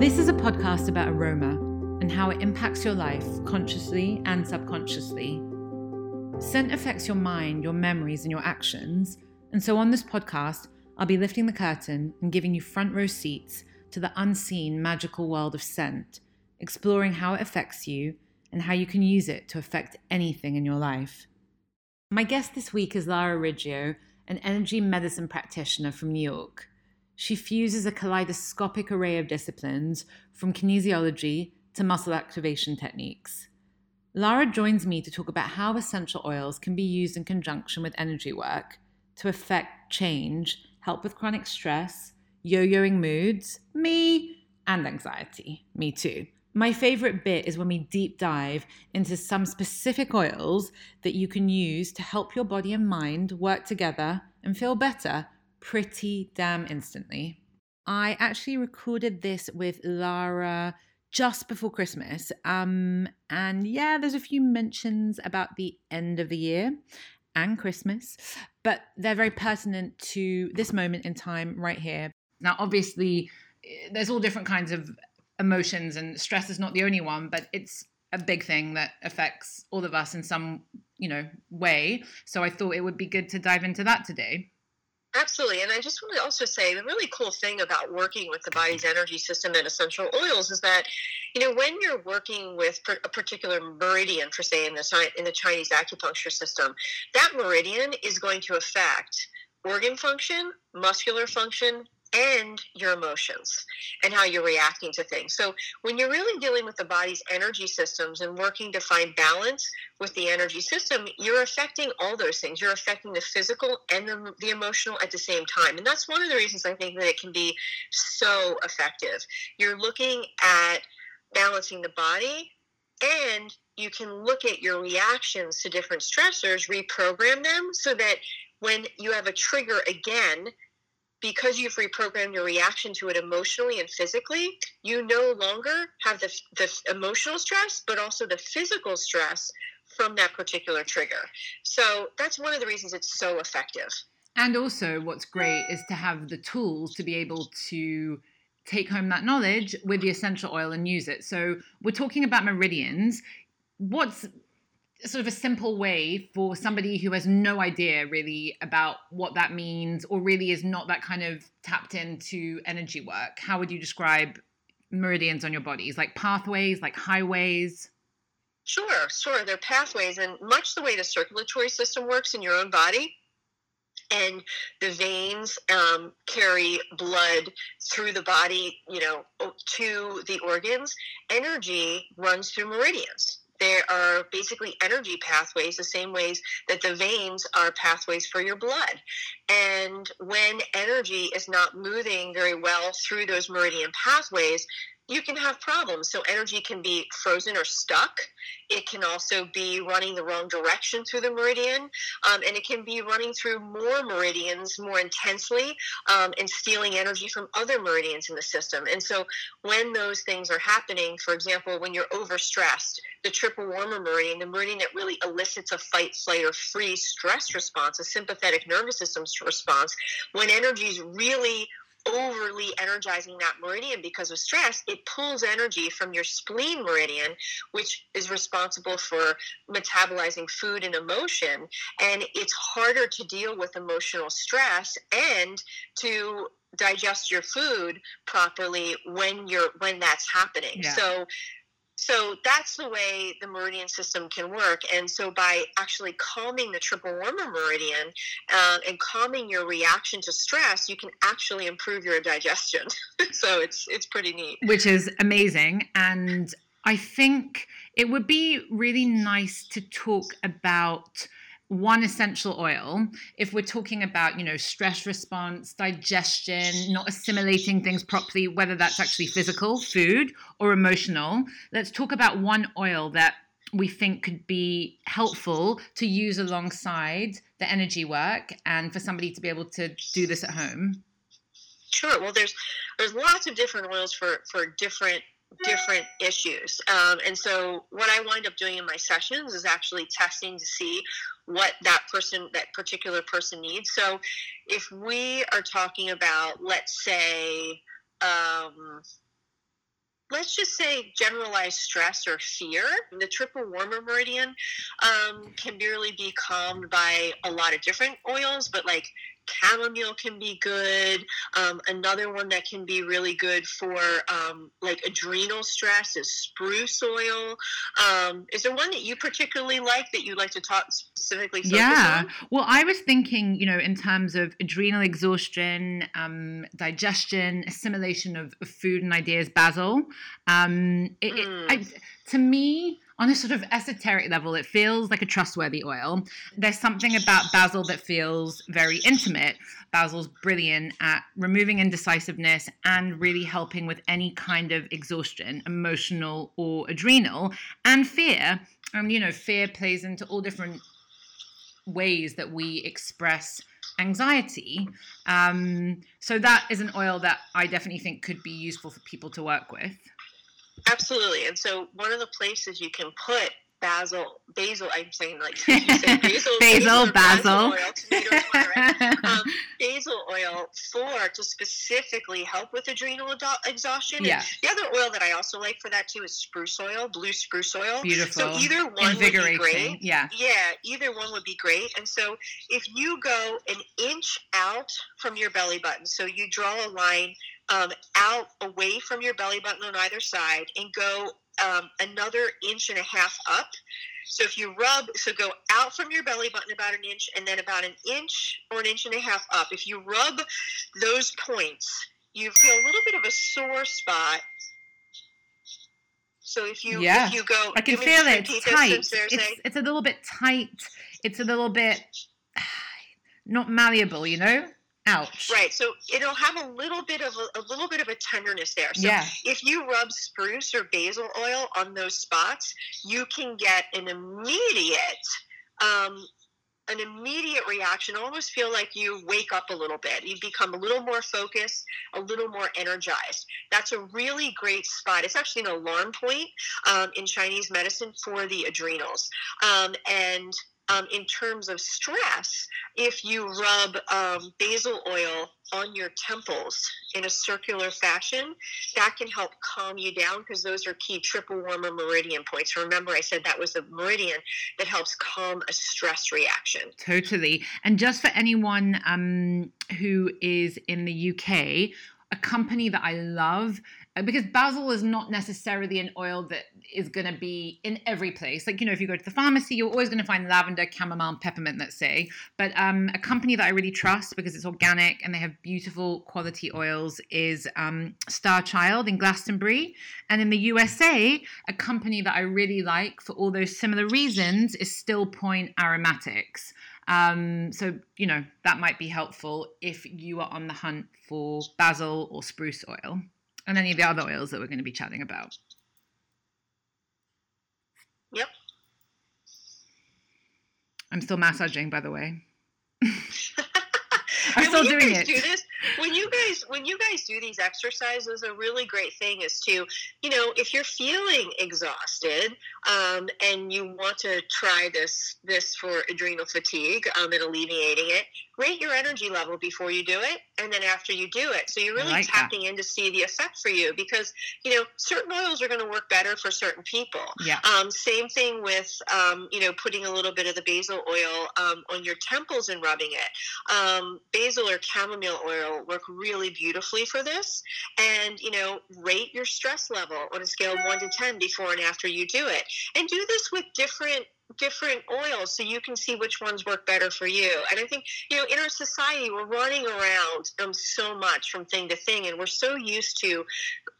This is a podcast about aroma and how it impacts your life consciously and subconsciously. Scent affects your mind, your memories, and your actions. And so on this podcast, I'll be lifting the curtain and giving you front row seats to the unseen magical world of scent, exploring how it affects you and how you can use it to affect anything in your life. My guest this week is Lara Riggio, an energy medicine practitioner from New York. She fuses a kaleidoscopic array of disciplines from kinesiology to muscle activation techniques. Lara joins me to talk about how essential oils can be used in conjunction with energy work to affect change, help with chronic stress, yo yoing moods, me, and anxiety, me too. My favorite bit is when we deep dive into some specific oils that you can use to help your body and mind work together and feel better pretty damn instantly. I actually recorded this with Lara just before Christmas. Um, and yeah, there's a few mentions about the end of the year and Christmas, but they're very pertinent to this moment in time right here. Now, obviously, eh, there's all different kinds of emotions, and stress is not the only one, but it's a big thing that affects all of us in some, you know, way. So I thought it would be good to dive into that today. Absolutely. And I just want to also say the really cool thing about working with the body's energy system and essential oils is that, you know, when you're working with a particular meridian, for say, in the, in the Chinese acupuncture system, that meridian is going to affect organ function, muscular function, and your emotions and how you're reacting to things. So, when you're really dealing with the body's energy systems and working to find balance with the energy system, you're affecting all those things. You're affecting the physical and the, the emotional at the same time. And that's one of the reasons I think that it can be so effective. You're looking at balancing the body and you can look at your reactions to different stressors, reprogram them so that when you have a trigger again, because you've reprogrammed your reaction to it emotionally and physically, you no longer have the, the emotional stress, but also the physical stress from that particular trigger. So that's one of the reasons it's so effective. And also, what's great is to have the tools to be able to take home that knowledge with the essential oil and use it. So, we're talking about meridians. What's sort of a simple way for somebody who has no idea really about what that means or really is not that kind of tapped into energy work how would you describe meridians on your bodies like pathways like highways? Sure sure they're pathways and much the way the circulatory system works in your own body and the veins um, carry blood through the body you know to the organs. Energy runs through meridians there are basically energy pathways, the same ways that the veins are pathways for your blood. And when energy is not moving very well through those meridian pathways, you can have problems. So energy can be frozen or stuck. It can also be running the wrong direction through the meridian, um, and it can be running through more meridians more intensely um, and stealing energy from other meridians in the system. And so when those things are happening, for example, when you're overstressed, the triple warmer meridian, the meridian that really elicits a fight, flight, or freeze stress response, a sympathetic nervous system response, when energy is really overly energizing that meridian because of stress, it pulls energy from your spleen meridian, which is responsible for metabolizing food and emotion. And it's harder to deal with emotional stress and to digest your food properly when you're when that's happening. Yeah. So so that's the way the meridian system can work. And so by actually calming the triple warmer meridian uh, and calming your reaction to stress, you can actually improve your digestion. so it's it's pretty neat. Which is amazing. And I think it would be really nice to talk about one essential oil if we're talking about you know stress response digestion not assimilating things properly whether that's actually physical food or emotional let's talk about one oil that we think could be helpful to use alongside the energy work and for somebody to be able to do this at home sure well there's there's lots of different oils for for different different issues. Um, and so, what I wind up doing in my sessions is actually testing to see what that person, that particular person needs. So, if we are talking about, let's say, um, let's just say generalized stress or fear. The triple warmer meridian um, can really be calmed by a lot of different oils, but like chamomile can be good. Um, another one that can be really good for um, like adrenal stress is spruce oil. Um, is there one that you particularly like that you'd like to talk specifically? yeah. On? Well, I was thinking, you know, in terms of adrenal exhaustion, um, digestion, assimilation of, of, food and ideas, basil. Mm. It, mm. it, I, to me, on a sort of esoteric level, it feels like a trustworthy oil. There's something about basil that feels very intimate. Basil's brilliant at removing indecisiveness and really helping with any kind of exhaustion, emotional or adrenal, and fear. And, you know, fear plays into all different ways that we express anxiety. Um, so that is an oil that I definitely think could be useful for people to work with. Absolutely. And so one of the places you can put basil, basil, I'm saying like you said, basil, basil, basil, basil oil, tomato, right? um, basil oil for to specifically help with adrenal exhaustion. Yeah. And the other oil that I also like for that too is spruce oil, blue spruce oil. Beautiful. So either one would be great. Yeah. Yeah, either one would be great. And so if you go an inch out from your belly button, so you draw a line um, out away from your belly button on either side and go um, another inch and a half up. So if you rub, so go out from your belly button about an inch and then about an inch or an inch and a half up. If you rub those points, you feel a little bit of a sore spot. So if you yeah. if you go, I can feel it. It's tight. It's, it's a little bit tight. It's a little bit not malleable, you know. Ouch. Right. So it'll have a little bit of a, a, little bit of a tenderness there. So yeah. if you rub spruce or basil oil on those spots, you can get an immediate um, an immediate reaction. Almost feel like you wake up a little bit. You become a little more focused, a little more energized. That's a really great spot. It's actually an alarm point um, in Chinese medicine for the adrenals. Um, and um, in terms of stress, if you rub um, basil oil on your temples in a circular fashion, that can help calm you down because those are key triple warmer meridian points. Remember, I said that was a meridian that helps calm a stress reaction. Totally. And just for anyone um, who is in the UK, a company that I love because basil is not necessarily an oil that is going to be in every place. Like, you know, if you go to the pharmacy, you're always going to find lavender, chamomile, and peppermint, let's say. But um, a company that I really trust because it's organic and they have beautiful quality oils is um, Star Child in Glastonbury. And in the USA, a company that I really like for all those similar reasons is Still Point Aromatics. Um, so, you know, that might be helpful if you are on the hunt for basil or spruce oil and any of the other oils that we're going to be chatting about. Yep. I'm still massaging, by the way. still doing it. Do this, when you guys when you guys do these exercises, a really great thing is to, you know, if you're feeling exhausted um, and you want to try this this for adrenal fatigue um, and alleviating it, rate your energy level before you do it, and then after you do it. So you're really like tapping that. in to see the effect for you because you know certain oils are going to work better for certain people. Yeah. Um, same thing with um, you know putting a little bit of the basil oil um, on your temples and rubbing it. Um, basil or chamomile oil work really beautifully for this. And, you know, rate your stress level on a scale of one to 10 before and after you do it. And do this with different different oils so you can see which ones work better for you. And I think, you know, in our society, we're running around um, so much from thing to thing, and we're so used to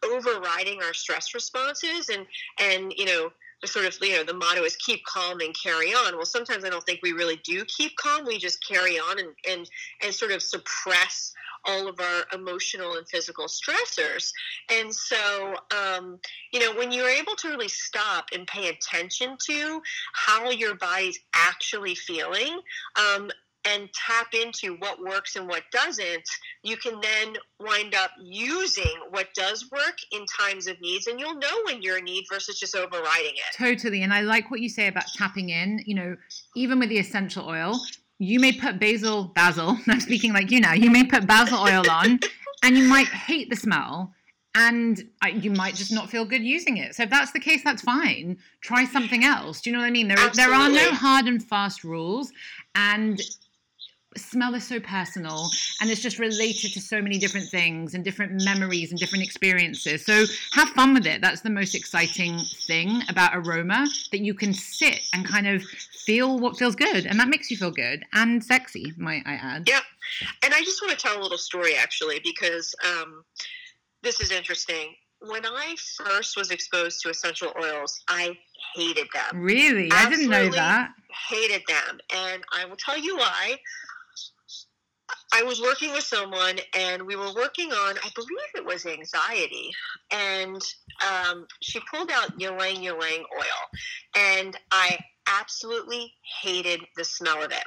overriding our stress responses and, and, you know, sort of you know the motto is keep calm and carry on. Well sometimes i don't think we really do keep calm. We just carry on and and and sort of suppress all of our emotional and physical stressors. And so um, you know when you're able to really stop and pay attention to how your body's actually feeling um, and tap into what works and what doesn't, you can then wind up using what does work in times of needs and you'll know when you're in need versus just overriding it. Totally. And I like what you say about tapping in, you know, even with the essential oil, you may put basil, basil, I'm speaking like you now, you may put basil oil on and you might hate the smell and you might just not feel good using it. So if that's the case, that's fine. Try something else. Do you know what I mean? There, there are no hard and fast rules, and smell is so personal and it's just related to so many different things and different memories and different experiences. So have fun with it. That's the most exciting thing about aroma that you can sit and kind of feel what feels good and that makes you feel good and sexy, might I add. Yeah. And I just want to tell a little story actually because um, this is interesting. When I first was exposed to essential oils, I hated them. Really? Absolutely I didn't know that. Hated them. And I will tell you why. I was working with someone and we were working on, I believe it was anxiety. And um, she pulled out ylang ylang oil. And I absolutely hated the smell of it.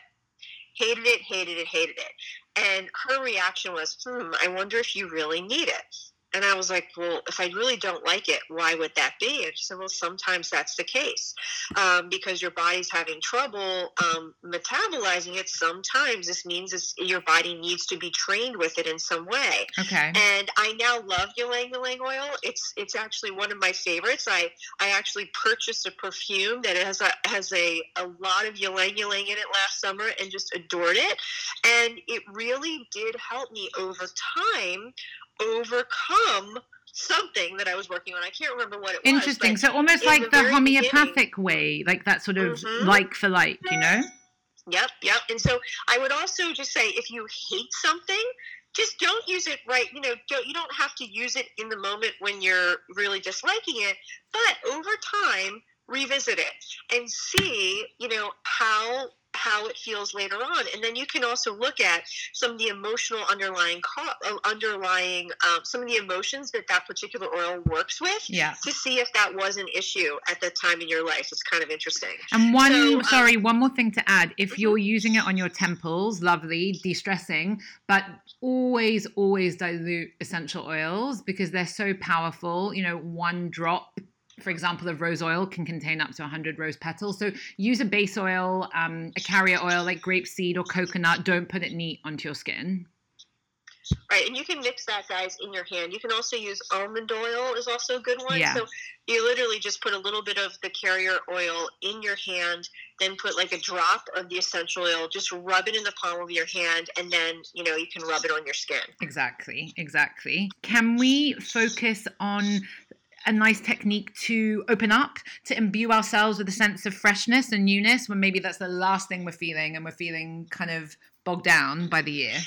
Hated it, hated it, hated it. And her reaction was, hmm, I wonder if you really need it. And I was like, well, if I really don't like it, why would that be? And she said, well, sometimes that's the case um, because your body's having trouble um, metabolizing it. Sometimes this means your body needs to be trained with it in some way. Okay. And I now love ylang ylang oil. It's it's actually one of my favorites. I I actually purchased a perfume that has a has a, a lot of ylang ylang in it last summer and just adored it. And it really did help me over time overcome something that I was working on. I can't remember what it was. Interesting. So almost like the, the homeopathic way, like that sort of mm-hmm. like for like, you know? Yep, yep. And so I would also just say if you hate something, just don't use it right. You know, don't, you don't have to use it in the moment when you're really disliking it, but over time, revisit it and see, you know, how how it feels later on. And then you can also look at some of the emotional underlying co- uh, underlying um, some of the emotions that that particular oil works with. Yeah. To see if that was an issue at the time in your life. It's kind of interesting. And one, so, um, sorry, um, one more thing to add. If mm-hmm. you're using it on your temples, lovely, de-stressing, but always, always dilute essential oils because they're so powerful. You know, one drop for example, of rose oil can contain up to 100 rose petals. So use a base oil, um, a carrier oil like grapeseed or coconut. Don't put it neat onto your skin. Right, and you can mix that, guys, in your hand. You can also use almond oil is also a good one. Yeah. So you literally just put a little bit of the carrier oil in your hand, then put like a drop of the essential oil, just rub it in the palm of your hand, and then you know you can rub it on your skin. Exactly, exactly. Can we focus on a nice technique to open up, to imbue ourselves with a sense of freshness and newness when maybe that's the last thing we're feeling and we're feeling kind of bogged down by the year?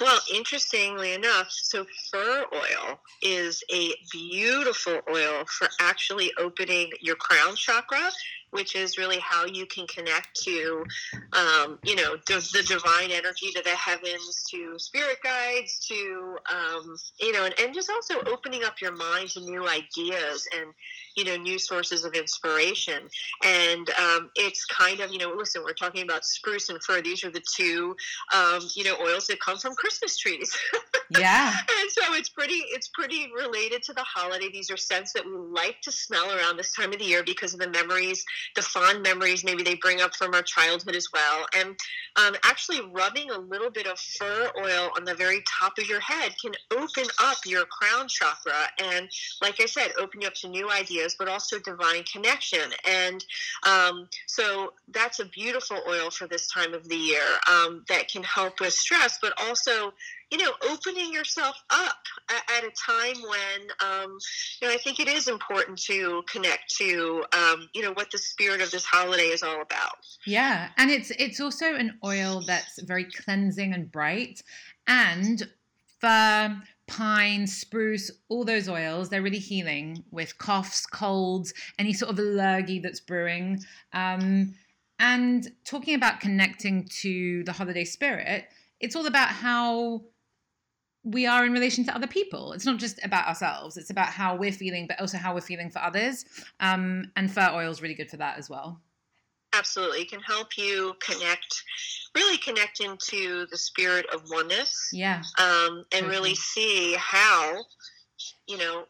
Well, interestingly enough, so fir oil is a beautiful oil for actually opening your crown chakra which is really how you can connect to, um, you know, the, the, divine energy to the heavens, to spirit guides, to, um, you know, and, and just also opening up your mind to new ideas and, you know, new sources of inspiration. And um, it's kind of, you know, listen, we're talking about spruce and fir. These are the two, um, you know, oils that come from Christmas trees. yeah. and so it's pretty, it's pretty related to the holiday. These are scents that we like to smell around this time of the year because of the memories the fond memories maybe they bring up from our childhood as well. And um, actually, rubbing a little bit of fir oil on the very top of your head can open up your crown chakra. And like I said, open you up to new ideas, but also divine connection. And um, so that's a beautiful oil for this time of the year um, that can help with stress, but also you know, opening yourself up at, a time when, um, you know, I think it is important to connect to, um, you know, what the spirit of this holiday is all about. Yeah, and it's it's also an oil that's very cleansing and bright, and fir, pine, spruce, all those oils, they're really healing with coughs, colds, any sort of allergy that's brewing. Um, and talking about connecting to the holiday spirit, it's all about how we are in relation to other people. It's not just about ourselves. It's about how we're feeling, but also how we're feeling for others. Um, and fir oil is really good for that as well. Absolutely, it can help you connect, really connect into the spirit of oneness. Yeah. Um, and totally. really see how, you know,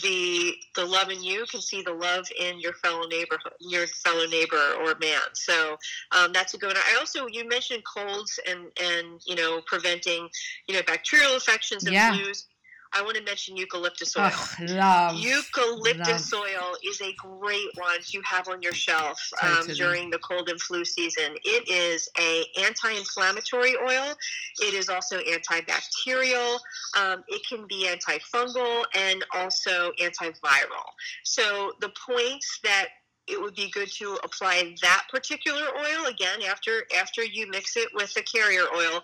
the the love in you can see the love in your fellow neighborhood, your fellow neighbor or man. So um, that's a good one. I also you mentioned colds and and you know preventing you know bacterial infections and yeah. flus. I want to mention eucalyptus oil. Oh, love. Eucalyptus love. oil is a great one to have on your shelf um, during the cold and flu season. It is a anti-inflammatory oil. It is also antibacterial. Um, it can be antifungal and also antiviral. So the points that it would be good to apply that particular oil again after after you mix it with the carrier oil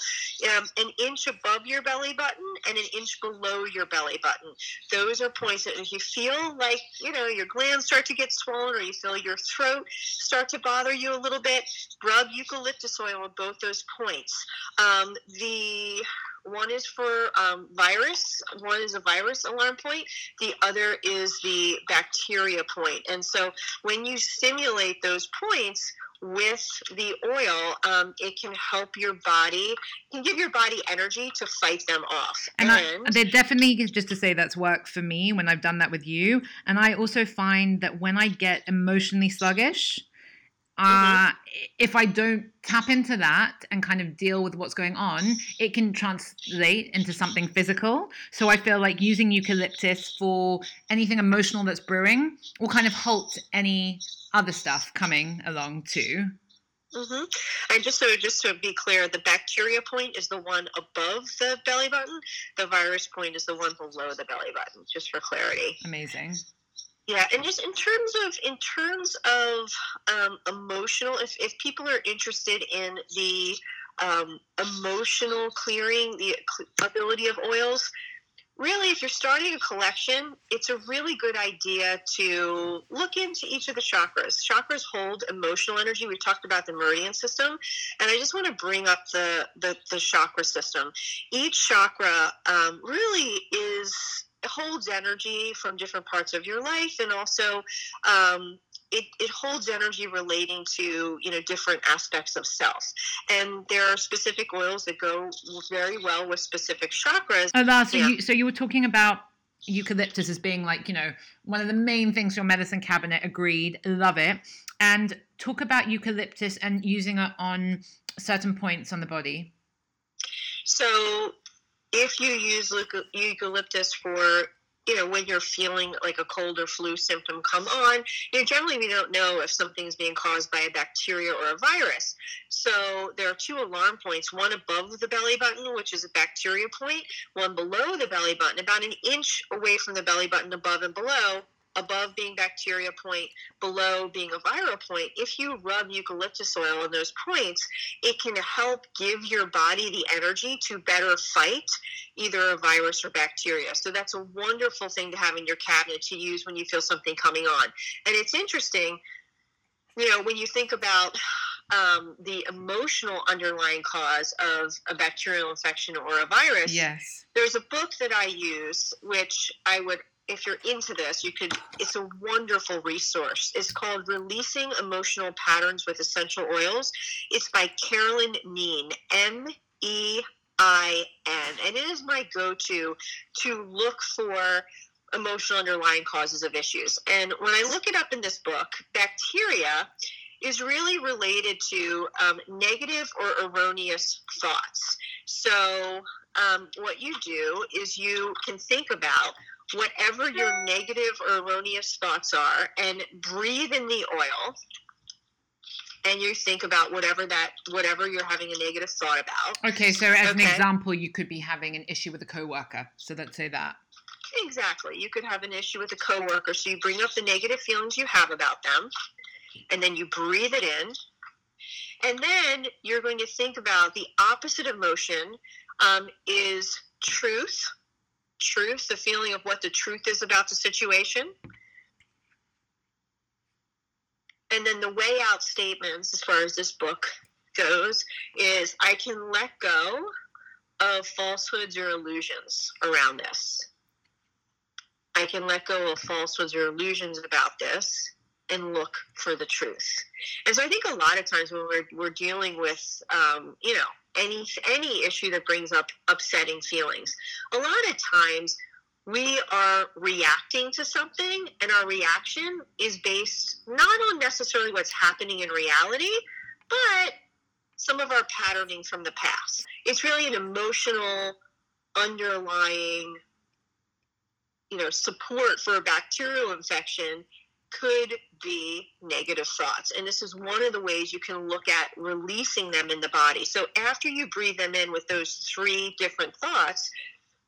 um, an inch above your belly button and an inch below your belly button. Those are points that if you feel like you know your glands start to get swollen or you feel your throat start to bother you a little bit rub eucalyptus oil on both those points. Um, the one is for um, virus one is a virus alarm point the other is the bacteria point. and so when you stimulate those points with the oil, um, it can help your body, can give your body energy to fight them off. And I, they definitely, just to say, that's worked for me when I've done that with you. And I also find that when I get emotionally sluggish, uh, if I don't tap into that and kind of deal with what's going on, it can translate into something physical. So I feel like using eucalyptus for anything emotional that's brewing will kind of halt any other stuff coming along too. hmm And just so just to be clear, the bacteria point is the one above the belly button. The virus point is the one below the belly button. Just for clarity. Amazing. Yeah, and just in terms of in terms of um, emotional, if if people are interested in the um, emotional clearing, the ability of oils, really, if you're starting a collection, it's a really good idea to look into each of the chakras. Chakras hold emotional energy. We've talked about the meridian system, and I just want to bring up the the, the chakra system. Each chakra um, really is holds energy from different parts of your life and also um, it, it holds energy relating to you know different aspects of self and there are specific oils that go very well with specific chakras Oh, Lars, so, Yeah. you, so you were talking about eucalyptus as being like, you know, one of the main things your medicine cabinet. Agreed. Love it. And talk about eucalyptus and using it on certain points on the body. so if you use eucalyptus for you know when you're feeling like a cold or flu symptom come on you know generally we don't know if something's being caused by a bacteria or a virus. So there are two alarm points one above the belly button which is a bacteria point one below the belly button about an inch away from the belly button above and below above being bacteria point below being a viral point if you rub eucalyptus oil on those points it can help give your body the energy to better fight either a virus or bacteria. So that's a wonderful thing to have in your cabinet to use when you feel something coming on. And it's interesting, you know, when you think about um, the emotional underlying cause of a bacterial infection or a virus, Yes. there's a book that I use, which I would, if you're into this, you could, it's a wonderful resource. It's called Releasing Emotional Patterns with Essential Oils. It's by Carolyn Mein, M E I N. And it is my go to to look for emotional underlying causes of issues. And when I look it up in this book, bacteria is really related to um, negative or erroneous thoughts. So, um, what you do is you can think about whatever your negative or erroneous thoughts are and breathe in the oil and you think about whatever that whatever you're having a negative thought about. Okay, so as an example, you could be having an issue with a coworker. So let's say that. exactly. You could have an issue with a coworker. So you bring up the negative feelings you have about them and then you breathe it in. And then you're going to think about the opposite emotion um, is truth truth the feeling of what the truth is about the situation. And then the way out statements as far as this book goes is i can let go of falsehoods or illusions around this. I can let go of falsehoods or illusions about this and look for the truth. And so i think a lot of times when we're, we're dealing with um, you know any any issue that brings up upsetting feelings. A lot of times we are reacting to something and our reaction is based not on necessarily what's happening in reality but some of our patterning from the past. It's really an emotional underlying you know support for a bacterial infection could be negative thoughts. And this is one of the ways you can look at releasing them in the body. So after you breathe them in with those three different thoughts,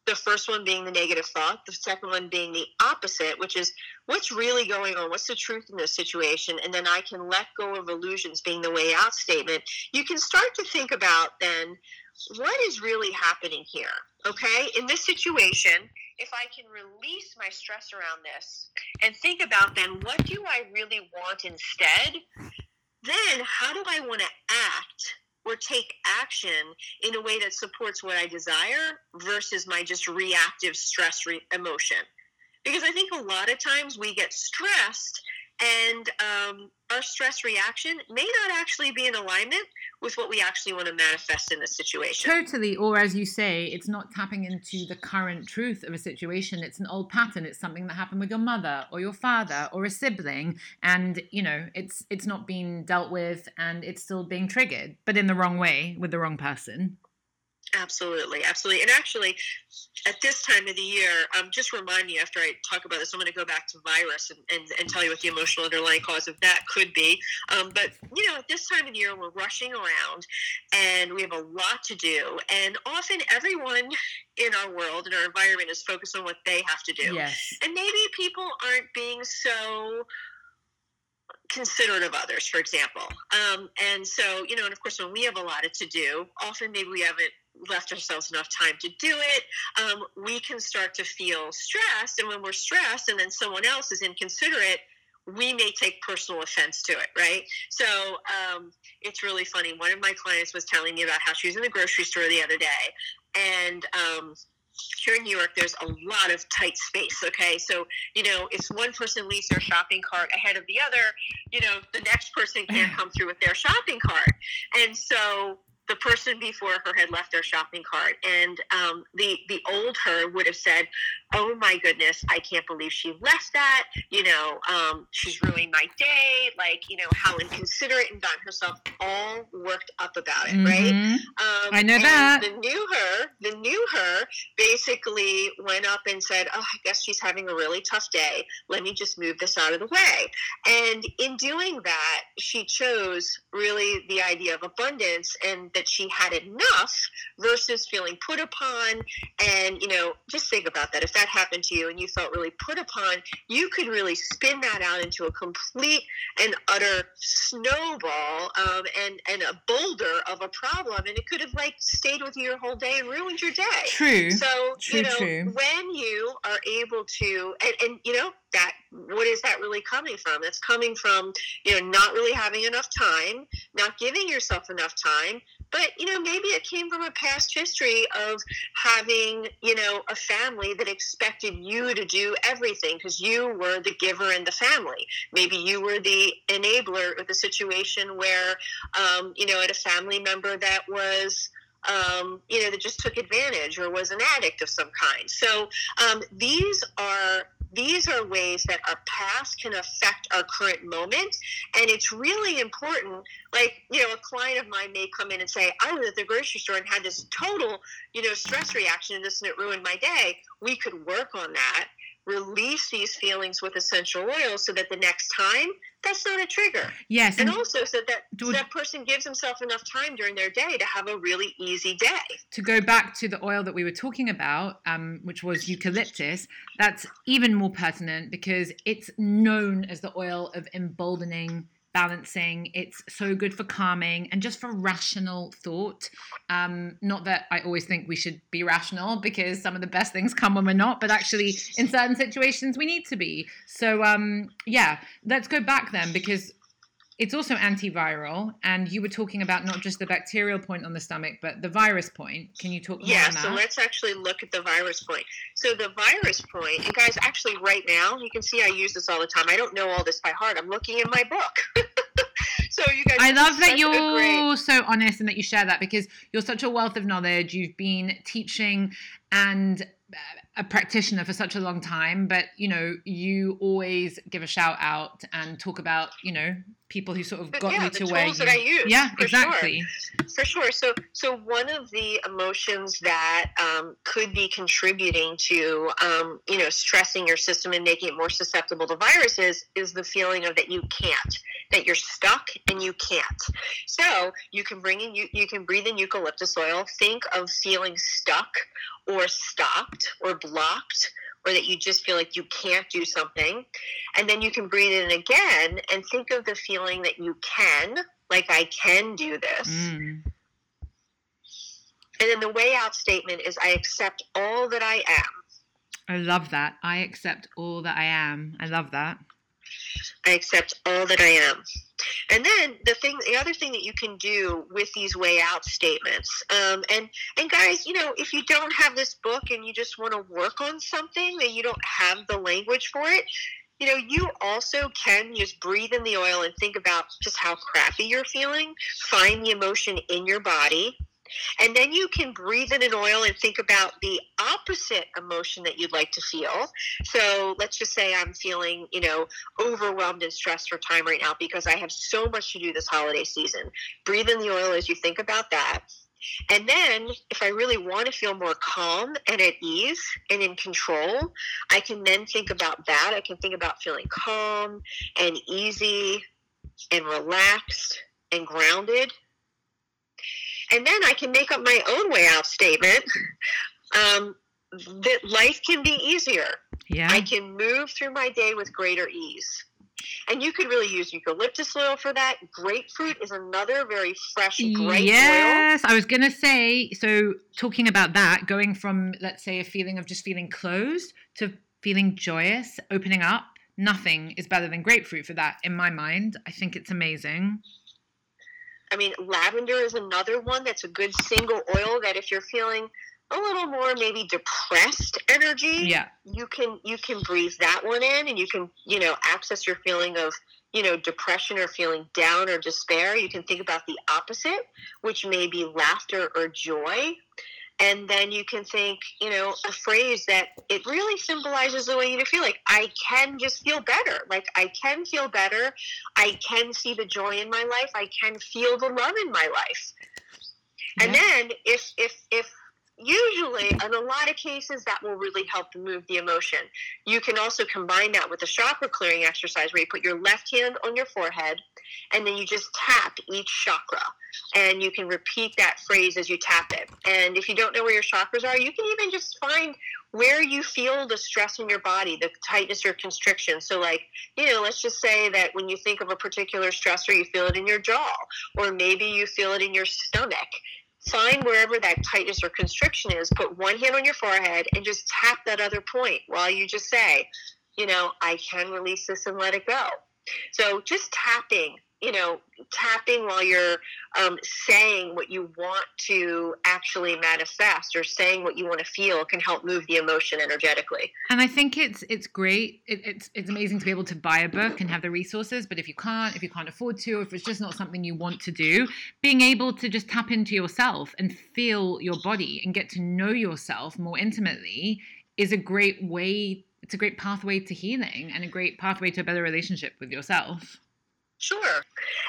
the first one being the negative thought, the second one being the opposite, which is what's really going on, what's the truth in this situation, and then I can let go of illusions being the way out statement. You can start to think about then what is really happening here, okay? In this situation, if I can release my stress around this and think about then what do I really want instead, then how do I want to act or take action in a way that supports what I desire versus my just reactive stress re- emotion? Because I think a lot of times we get stressed and um, our stress reaction may not actually be in alignment with what we actually want to manifest in the situation. Totally. Or as you say, it's not tapping into the current truth of a situation. It's an old pattern. It's something that happened with your mother or your father or a sibling. And, you know, it's it's not being dealt with and it's still being triggered, but in the wrong way with the wrong person. Absolutely, absolutely. And actually, at this time of the year, um, just remind me after I talk about this, I'm going to go back to virus and, and, and tell you what the emotional underlying cause of that could be. Um, but, you know, at this time of the year, we're rushing around and we have a lot to do. And often everyone in our world, in our environment, is focused on what they have to do. Yes. And maybe people aren't being so considerate of others, for example. Um, and so, you know, and of course, when we have a lot to do, often maybe we haven't left ourselves enough time to do it, um, we can start to feel stressed. And when we're stressed and then someone else is inconsiderate, we may take personal offense to it, right? So um, it's really funny. One of my clients was telling me about how she was in the grocery store the other day, and um, here in New York, there's a lot of tight space. Okay, so you know, if one person leaves their shopping cart ahead of the other, you know, the next person can't come through with their shopping cart, and so the person before her had left their shopping cart, and um, the the old her would have said, "Oh my goodness, I can't believe she left that. You know, um, she's ruining my day. Like, you know, how inconsiderate and gotten herself all worked up about it, mm-hmm. right? Um, I know that the new her, the new her, basically went up and said, "Oh, I guess she's having a really tough day. Let me just move this out of the way." And in doing that, she chose really the idea of abundance and that she had enough versus feeling put upon. And, you know, just think about that. If that happened to you and you felt really put upon, you could really spin that out into a complete and utter snowball um, and, and a boulder of a problem. And it could have, like, stayed with you your whole day and ruined your day. True. So, true, you know, true. when you are able to, and, and, you know, that what is that really coming from that's coming from you know not really having enough time not giving yourself enough time but you know maybe it came from a past history of having you know a family that expected you to do everything because you were the giver in the family maybe you were the enabler of the situation where um, you know at a family member that was um, you know, that just took advantage or was an addict of some kind. So um, these are these are ways that our past can affect our current moment. And it's really important. Like, you know, a client of mine may come in and say, I was at the grocery store and had this total, you know, stress reaction and this and it ruined my day. We could work on that release these feelings with essential oil so that the next time that's not a trigger. Yes. And, and also so that so that person gives himself enough time during their day to have a really easy day. To go back to the oil that we were talking about, um, which was eucalyptus, that's even more pertinent because it's known as the oil of emboldening balancing. It's so good for calming and just for rational thought. Um, not that I always think we should be rational because some of the best things come when we're not, but actually in certain situations we need to be. So um, yeah, let's go back then because it's also antiviral, and you were talking about not just the bacterial point on the stomach, but the virus point. Can you talk more yeah, on that? so let's actually look at the virus point. So the virus point, and guys, actually, right now, you can see I use this all the time. I don't know all this by heart. I'm looking in my book. so you guys, I love that you're so honest and that you share that because you're such a wealth of knowledge. You've been teaching and uh, a practitioner for such a long time, but you know, you always give a shout out and talk about, you know, people who sort of got yeah, me to where you. that I use. yeah, for exactly. Sure. For sure. So, so one of the emotions that um, could be contributing to, um, you know, stressing your system and making it more susceptible to viruses is the feeling of that you can't, that you're stuck and you can't. So you can bring in, you, you can breathe in eucalyptus oil. Think of feeling stuck or stopped or blocked or that you just feel like you can't do something. And then you can breathe in again and think of the feeling that you can, like I can do this. Mm. And then the way out statement is I accept all that I am. I love that. I accept all that I am. I love that. I accept all that I am. And then the thing, the other thing that you can do with these way out statements, um, and and guys, you know, if you don't have this book and you just want to work on something that you don't have the language for it, you know, you also can just breathe in the oil and think about just how crappy you're feeling. Find the emotion in your body. And then you can breathe in an oil and think about the opposite emotion that you'd like to feel. So let's just say I'm feeling, you know, overwhelmed and stressed for time right now because I have so much to do this holiday season. Breathe in the oil as you think about that. And then, if I really want to feel more calm and at ease and in control, I can then think about that. I can think about feeling calm and easy and relaxed and grounded. And then I can make up my own way out statement um, that life can be easier. Yeah. I can move through my day with greater ease. And you could really use eucalyptus oil for that. Grapefruit is another very fresh, oil. yes, I was going to say, so talking about that, going from, let's say, a feeling of just feeling closed to feeling joyous, opening up, nothing is better than grapefruit for that in my mind. I think it's amazing. I mean, lavender is another one that's a good single oil that if you're feeling a little more maybe depressed energy, Yeah. you can you can breathe that one in and you can, you know, access your feeling of, you know, depression or feeling down or despair. You can think about the opposite, which may be laughter or joy. And then you can think, you know, a phrase that it really symbolizes the way you feel like I can just feel better. Like I can feel better. I can see the joy in my life. I can feel the love in my life. And then if if if usually in a lot of cases that will really help move the emotion. You can also combine that with a chakra clearing exercise where you put your left hand on your forehead and then you just tap each chakra. And you can repeat that phrase as you tap it. And if you don't know where your chakras are, you can even just find where you feel the stress in your body, the tightness or constriction. So, like, you know, let's just say that when you think of a particular stressor, you feel it in your jaw, or maybe you feel it in your stomach. Find wherever that tightness or constriction is, put one hand on your forehead, and just tap that other point while you just say, you know, I can release this and let it go. So, just tapping you know, tapping while you're um, saying what you want to actually manifest or saying what you want to feel can help move the emotion energetically. And I think it's it's great. It, it's it's amazing to be able to buy a book and have the resources. But if you can't, if you can't afford to, if it's just not something you want to do, being able to just tap into yourself and feel your body and get to know yourself more intimately is a great way. It's a great pathway to healing and a great pathway to a better relationship with yourself. Sure.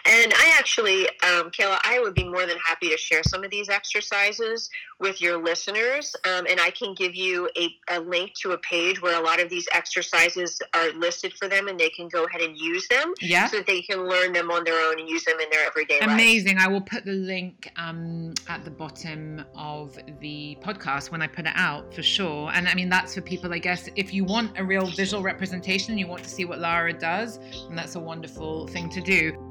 And I actually, um, Kayla, I would be more than happy to share some of these exercises with your listeners. Um, and I can give you a, a link to a page where a lot of these exercises are listed for them and they can go ahead and use them Yeah. so that they can learn them on their own and use them in their everyday life. Amazing. I will put the link um, at the bottom of the podcast when I put it out for sure. And I mean, that's for people, I guess, if you want a real visual representation, you want to see what Lara does, and that's a wonderful thing to do.